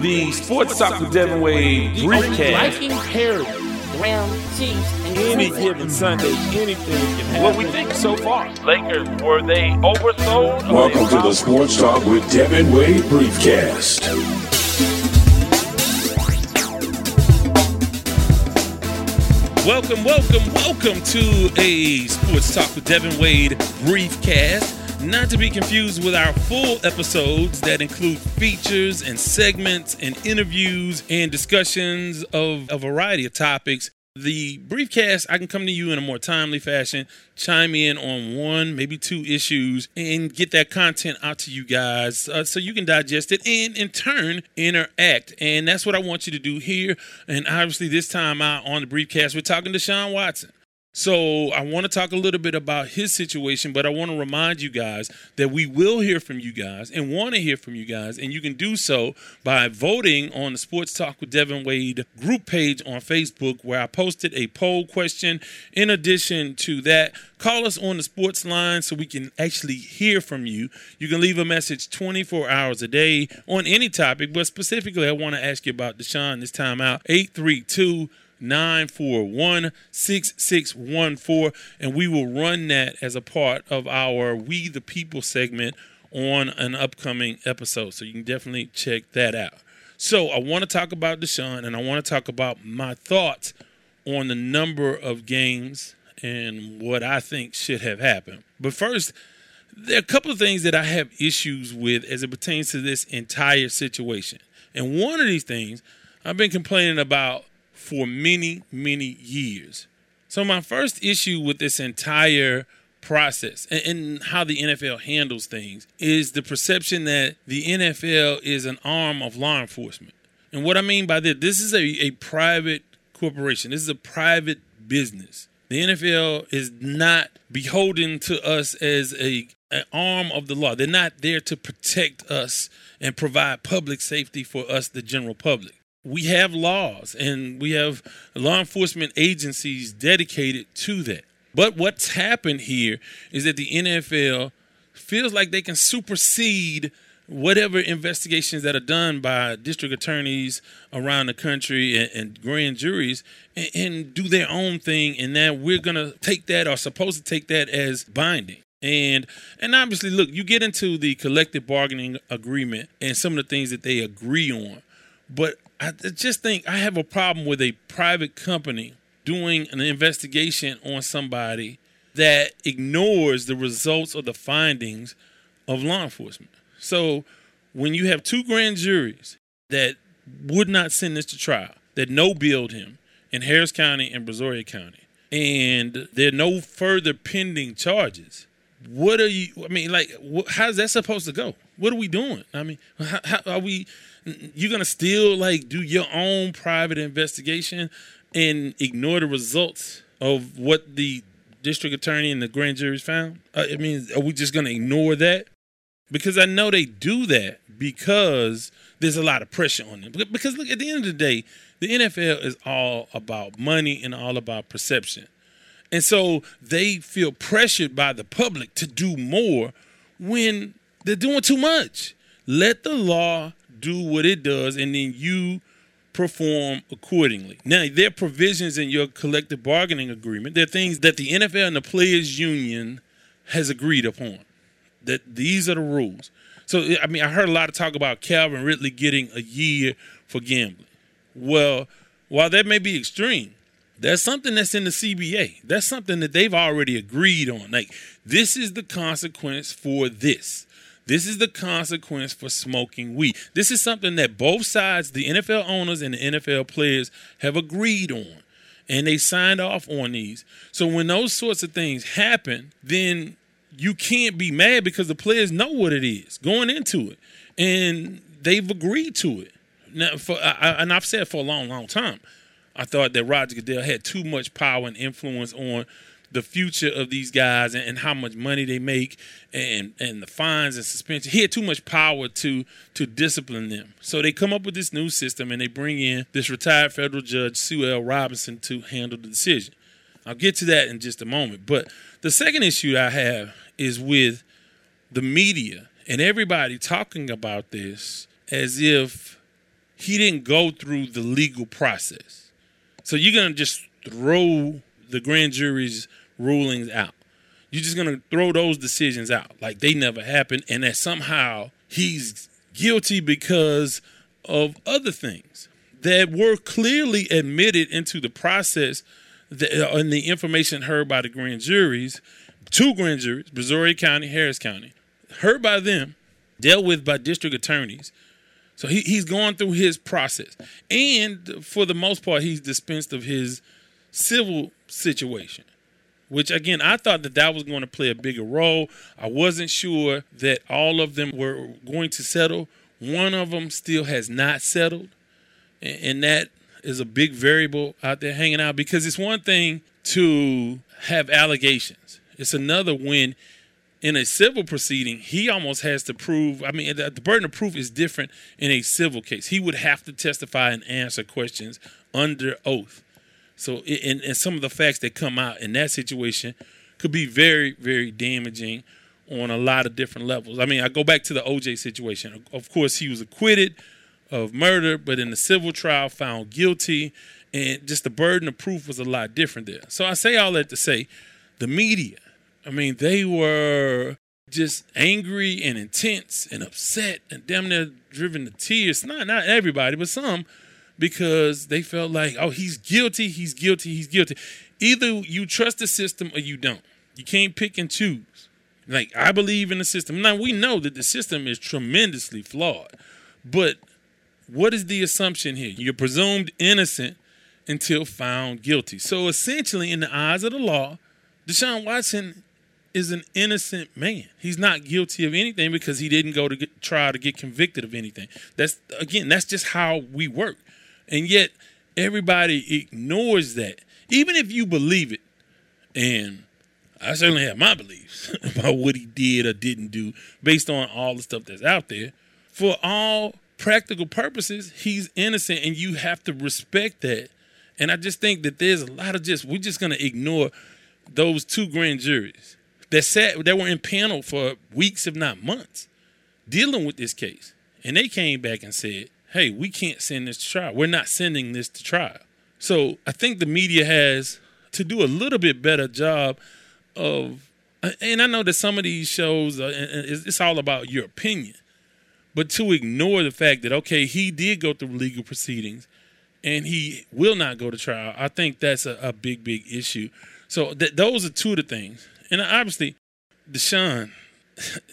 the Sports Talk with Devin Wade briefcast. Liking Perry, Brown, Chiefs, and Any given Sunday, anything can happen. What we think so far? Lakers, were they oversold? Welcome to the Sports Talk with Devin Wade briefcast. Welcome, welcome, welcome to a Sports Talk with Devin Wade briefcast. Not to be confused with our full episodes that include features and segments and interviews and discussions of a variety of topics. The briefcast, I can come to you in a more timely fashion, chime in on one, maybe two issues, and get that content out to you guys uh, so you can digest it and in turn interact. And that's what I want you to do here. And obviously, this time out on the briefcast, we're talking Deshaun Watson. So I want to talk a little bit about his situation, but I want to remind you guys that we will hear from you guys and want to hear from you guys, and you can do so by voting on the Sports Talk with Devin Wade group page on Facebook, where I posted a poll question. In addition to that, call us on the sports line so we can actually hear from you. You can leave a message 24 hours a day on any topic, but specifically, I want to ask you about Deshaun this time out 832- 941 6614 and we will run that as a part of our we the people segment on an upcoming episode. So you can definitely check that out. So i want to talk about deshaun and i want to talk about my thoughts on the number of games and what i think should have happened. But first there are a couple of things that I have issues with as it pertains to this entire situation. And one of these things I've been complaining about for many, many years. So, my first issue with this entire process and, and how the NFL handles things is the perception that the NFL is an arm of law enforcement. And what I mean by this, this is a, a private corporation, this is a private business. The NFL is not beholden to us as a an arm of the law. They're not there to protect us and provide public safety for us, the general public. We have laws and we have law enforcement agencies dedicated to that. But what's happened here is that the NFL feels like they can supersede whatever investigations that are done by district attorneys around the country and, and grand juries and, and do their own thing. And that we're going to take that or supposed to take that as binding. And and obviously look you get into the collective bargaining agreement and some of the things that they agree on but i just think i have a problem with a private company doing an investigation on somebody that ignores the results or the findings of law enforcement. So when you have two grand juries that would not send this to trial that no billed him in harris county and brazoria county and there are no further pending charges what are you i mean like how's that supposed to go? What are we doing? I mean how, how are we you're gonna still like do your own private investigation and ignore the results of what the district attorney and the grand juries found? Uh, i mean are we just gonna ignore that? Because i know they do that because there's a lot of pressure on them. Because look at the end of the day the nfl is all about money and all about perception. And so they feel pressured by the public to do more when they're doing too much. Let the law do what it does, and then you perform accordingly. Now, there are provisions in your collective bargaining agreement. There are things that the NFL and the Players Union has agreed upon. That these are the rules. So, I mean, I heard a lot of talk about Calvin Ridley getting a year for gambling. Well, while that may be extreme, that's something that's in the CBA. That's something that they've already agreed on. Like, this is the consequence for this. This is the consequence for smoking weed. This is something that both sides, the NFL owners and the NFL players, have agreed on. And they signed off on these. So when those sorts of things happen, then you can't be mad because the players know what it is going into it. And they've agreed to it. Now, for, I, and I've said for a long, long time, I thought that Roger Goodell had too much power and influence on the future of these guys and, and how much money they make and and the fines and suspension. He had too much power to to discipline them. So they come up with this new system and they bring in this retired federal judge Sue L. Robinson to handle the decision. I'll get to that in just a moment. But the second issue I have is with the media and everybody talking about this as if he didn't go through the legal process. So you're gonna just throw the grand jury's rulings out. You're just gonna throw those decisions out like they never happened, and that somehow he's guilty because of other things that were clearly admitted into the process that, uh, and the information heard by the grand juries, two grand juries, Brazoria County, Harris County, heard by them, dealt with by district attorneys. So he, he's going through his process. And for the most part, he's dispensed of his civil situation, which again, I thought that that was going to play a bigger role. I wasn't sure that all of them were going to settle. One of them still has not settled. And, that is a big variable out there hanging out because it's one thing to have allegations, it's another when in a civil proceeding, he almost has to prove. I mean, the, burden of proof is different in a civil case. He would have to testify and answer questions under oath. So, and, and some of the facts that come out in that situation could be very, very damaging on a lot of different levels. I mean, I go back to the OJ situation. Of course, he was acquitted of murder, but in the civil trial, found guilty, and just the burden of proof was a lot different there. So, I say all that to say the media I mean, they were just angry and intense and upset and damn near driven to tears. Not not everybody, but some, because they felt like, oh, he's guilty, he's guilty, he's guilty. Either you trust the system or you don't. You can't pick and choose. Like I believe in the system. Now we know that the system is tremendously flawed, but what is the assumption here? You're presumed innocent until found guilty. So essentially, in the eyes of the law, Deshaun Watson is an innocent man. He's not guilty of anything because he didn't go to get, try to get convicted of anything. That's again, that's just how we work. And yet everybody ignores that. Even if you believe it. And I certainly have my beliefs about what he did or didn't do based on all the stuff that's out there. For all practical purposes, he's innocent and you have to respect that. And I just think that there's a lot of just we're just gonna ignore those two grand juries that sat that were in panel for weeks, if not months, dealing with this case. And they came back and said, hey, we can't send this to trial. We're not sending this to trial. So I think the media has to do a little bit better job of, and I know that some of these shows, uh, it's all about your opinion, but to ignore the fact that, okay, he did go through legal proceedings and he will not go to trial, I think that's a, a big, big issue. So th- those are two of the things and obviously, Deshaun.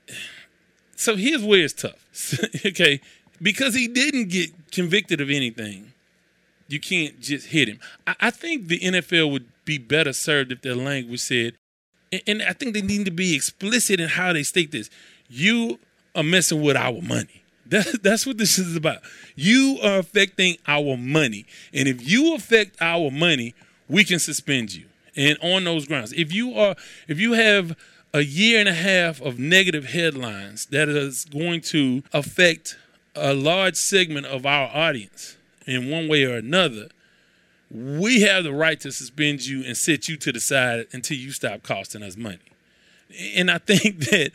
so here's where it's tough. okay, because he didn't get convicted of anything, you can't just hit him. I, I think the NFL would be better served if their language said, and, and I think they need to be explicit in how they state this. You are messing with our money. That, that's what this is about. You are affecting our money. And if you affect our money, we can suspend you and on those grounds. If you are, if you have a year and a half of negative headlines that is going to affect a large segment of our audience in one way or another, we have the right to suspend you and set you to the side until you stop costing us money. And I think that,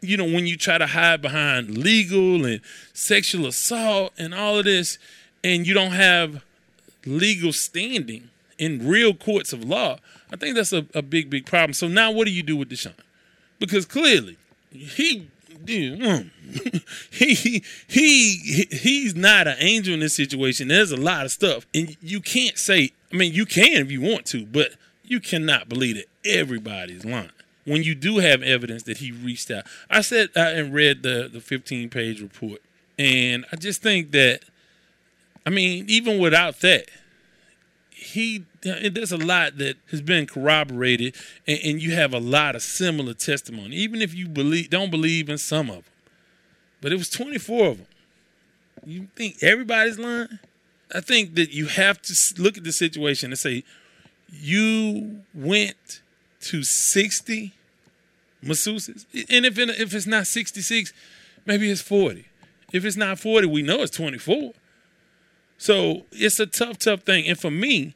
you know, when you try to hide behind legal and sexual assault and all of this, and you don't have legal standing in real courts of law, I think that's a, a big, big problem. So now what do you do with Deshaun? Because clearly he mm, he he he's not an angel in this situation. There's a lot of stuff, and you can't say. I mean, you can if you want to, but you cannot believe that everybody's lying when you do have evidence that he reached out. I said uh, and read the the 15 page report, and I just think that, I mean, even without that, he there's a lot that has been corroborated, and, and, you have a lot of similar testimony, even if you believe don't believe in some of them. But it was 24 of them. You think everybody's lying? I think that you have to look at the situation and say, you went to 60 masseuses, and if if it's not 66, maybe it's 40. If it's not 40, we know it's 24. So it's a tough, tough thing. And for me,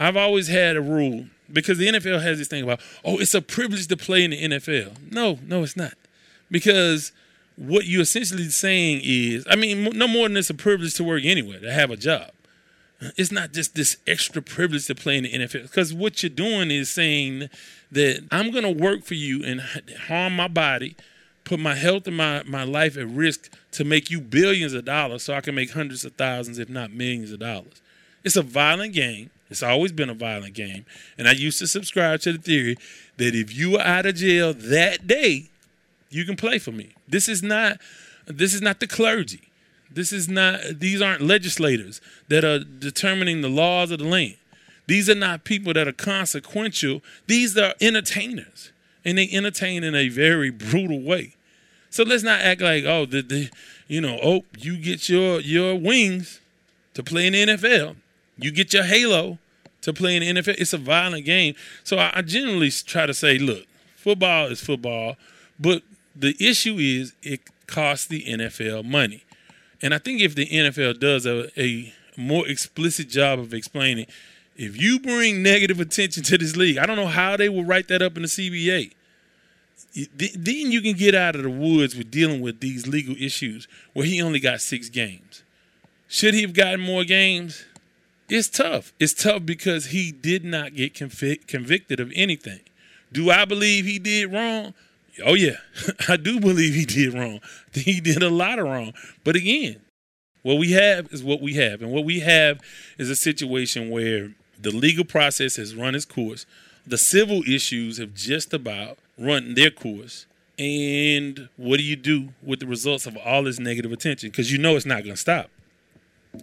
I've always had a rule because the NFL has this thing about, oh, it's a privilege to play in the NFL. No, no, it's not. Because what you're essentially saying is, I mean, no more than it's a privilege to work anywhere, to have a job. It's not just this extra privilege to play in the NFL. Because what you're doing is saying that I'm going to work for you and harm my body, put my health and my, my life at risk to make you billions of dollars so I can make hundreds of thousands, if not millions of dollars. It's a violent game. It's always been a violent game. And I used to subscribe to the theory that if you are out of jail that day, you can play for me. This is not this is not the clergy. This is not these aren't legislators that are determining the laws of the land. These are not people that are consequential. These are entertainers. And they entertain in a very brutal way. So let's not act like, oh, the, the you know, oh, you get your your wings to play in the NFL. You get your halo to play in the NFL. It's a violent game. So I, I generally try to say, look, football is football, but the issue is it costs the NFL money. And I think if the NFL does a, a more explicit job of explaining, if you bring negative attention to this league, I don't know how they will write that up in the CBA. Then you can get out of the woods with dealing with these legal issues where he only got six games. Should he have gotten more games? It's tough. It's tough because he did not get convic- convicted of anything. Do I believe he did wrong? Oh yeah, I do believe he did wrong. He did a lot of wrong. But again, what we have is what we have, and what we have is a situation where the legal process has run its course. The civil issues have just about run their course. And what do you do with the results of all this negative attention? Because you know it's not going to stop.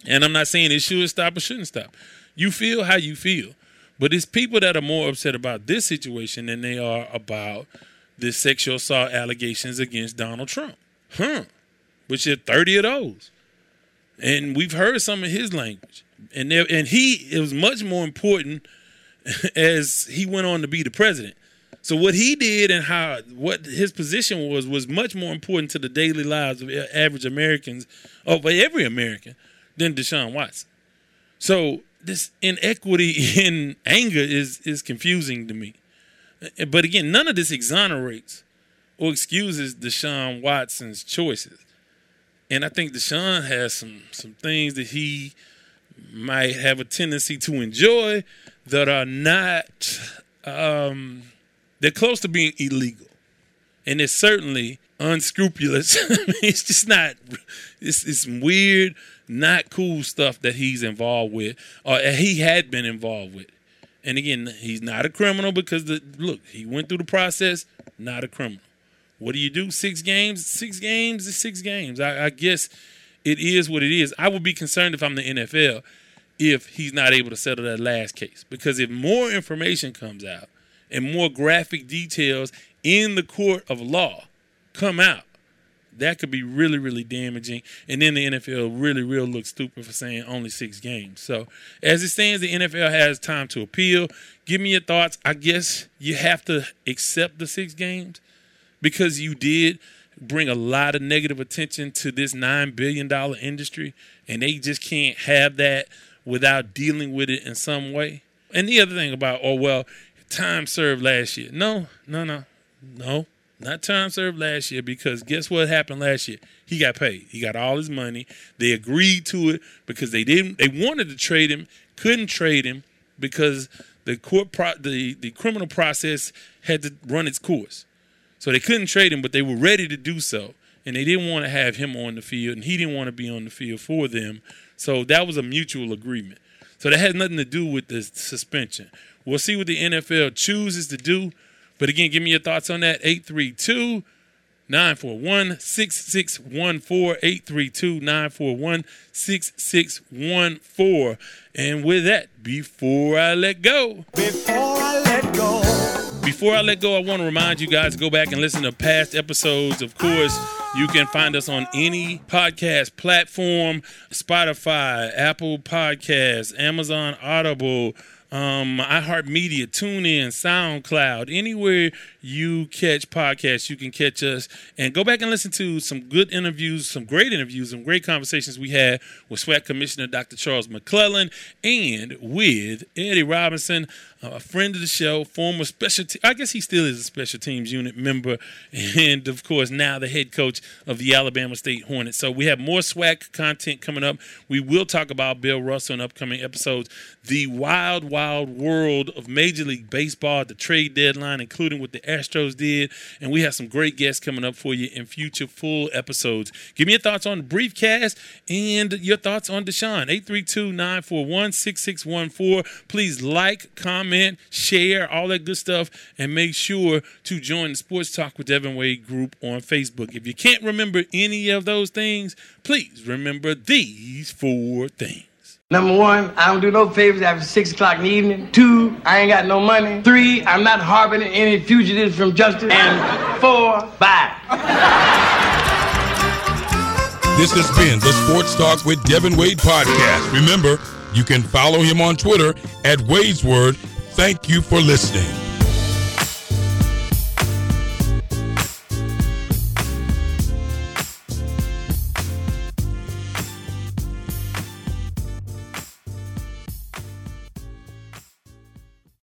And I'm not saying it should stop or shouldn't stop. You feel how you feel. But it's people that are more upset about this situation than they are about the sexual assault allegations against Donald Trump. Huh. Which are 30 of those. And we've heard some of his language. And there, and he it was much more important as he went on to be the president. So what he did and how what his position was was much more important to the daily lives of average Americans, of every American, than Deshaun Watson. So this inequity in anger is is confusing to me. But again, none of this exonerates or excuses Deshaun Watson's choices. And I think Deshaun has some some things that he might have a tendency to enjoy that are not um, they're close to being illegal. And it's certainly unscrupulous. it's just not it's it's weird not cool stuff that he's involved with uh, or he had been involved with. And again, he's not a criminal because the look, he went through the process, not a criminal. What do you do? Six games? Six games is six games. I, I guess it is what it is. I would be concerned if I'm the NFL if he's not able to settle that last case. Because if more information comes out and more graphic details in the court of law come out, that could be really, really damaging. And then the NFL really, real look stupid for saying only six games. So as it stands, the NFL has time to appeal. Give me your thoughts. I guess you have to accept the six games because you did bring a lot of negative attention to this $9 billion industry, and they just can't have that without dealing with it in some way. And the other thing about, oh, well, time served last year. No, no, no, no. Not time served last year because guess what happened last year? He got paid. He got all his money. They agreed to it because they didn't. They wanted to trade him, couldn't trade him because the court pro, the the criminal process had to run its course. So they couldn't trade him, but they were ready to do so, and they didn't want to have him on the field, and he didn't want to be on the field for them. So that was a mutual agreement. So that has nothing to do with the suspension. We'll see what the NFL chooses to do. But again, give me your thoughts on that. 832 941 6614. 832 941 6614. And with that, before I let go, Before I let go. before I let go, I want to remind you guys to go back and listen to past episodes. Of course, you can find us on any podcast platform Spotify, Apple Podcasts, Amazon Audible, um, iHeartMedia, TuneIn, SoundCloud, anywhere you catch podcasts, you can catch us. And go back and listen to some good interviews, some great interviews, some great conversations we had with SWAC Commissioner Dr. Charles McClelland and with Eddie Robinson, a friend of the show, former special te- I guess he still is a special teams unit member, and of course now the head coach of the Alabama State Hornets. So we have more SWAC content coming up. We will talk about Bill Russell in upcoming episodes. The wild, wild world of Major League Baseball, the trade deadline, including what the Astros did, and we have some great guests coming up for you in future full episodes. Give me your thoughts on the briefcast and your thoughts on Deshaun. 832-941-6614. Please like, comment, share, all that good stuff, and make sure to join the Sports Talk with Devin Wade group on Facebook. If you can't remember any of those things, please remember these four things. Number one, I don't do no favors after six o'clock in the evening. Two, I ain't got no money. Three, I'm not harboring any fugitives from justice. And four, bye. This has been the Sports Talk with Devin Wade podcast. Remember, you can follow him on Twitter at Wade's Word. Thank you for listening.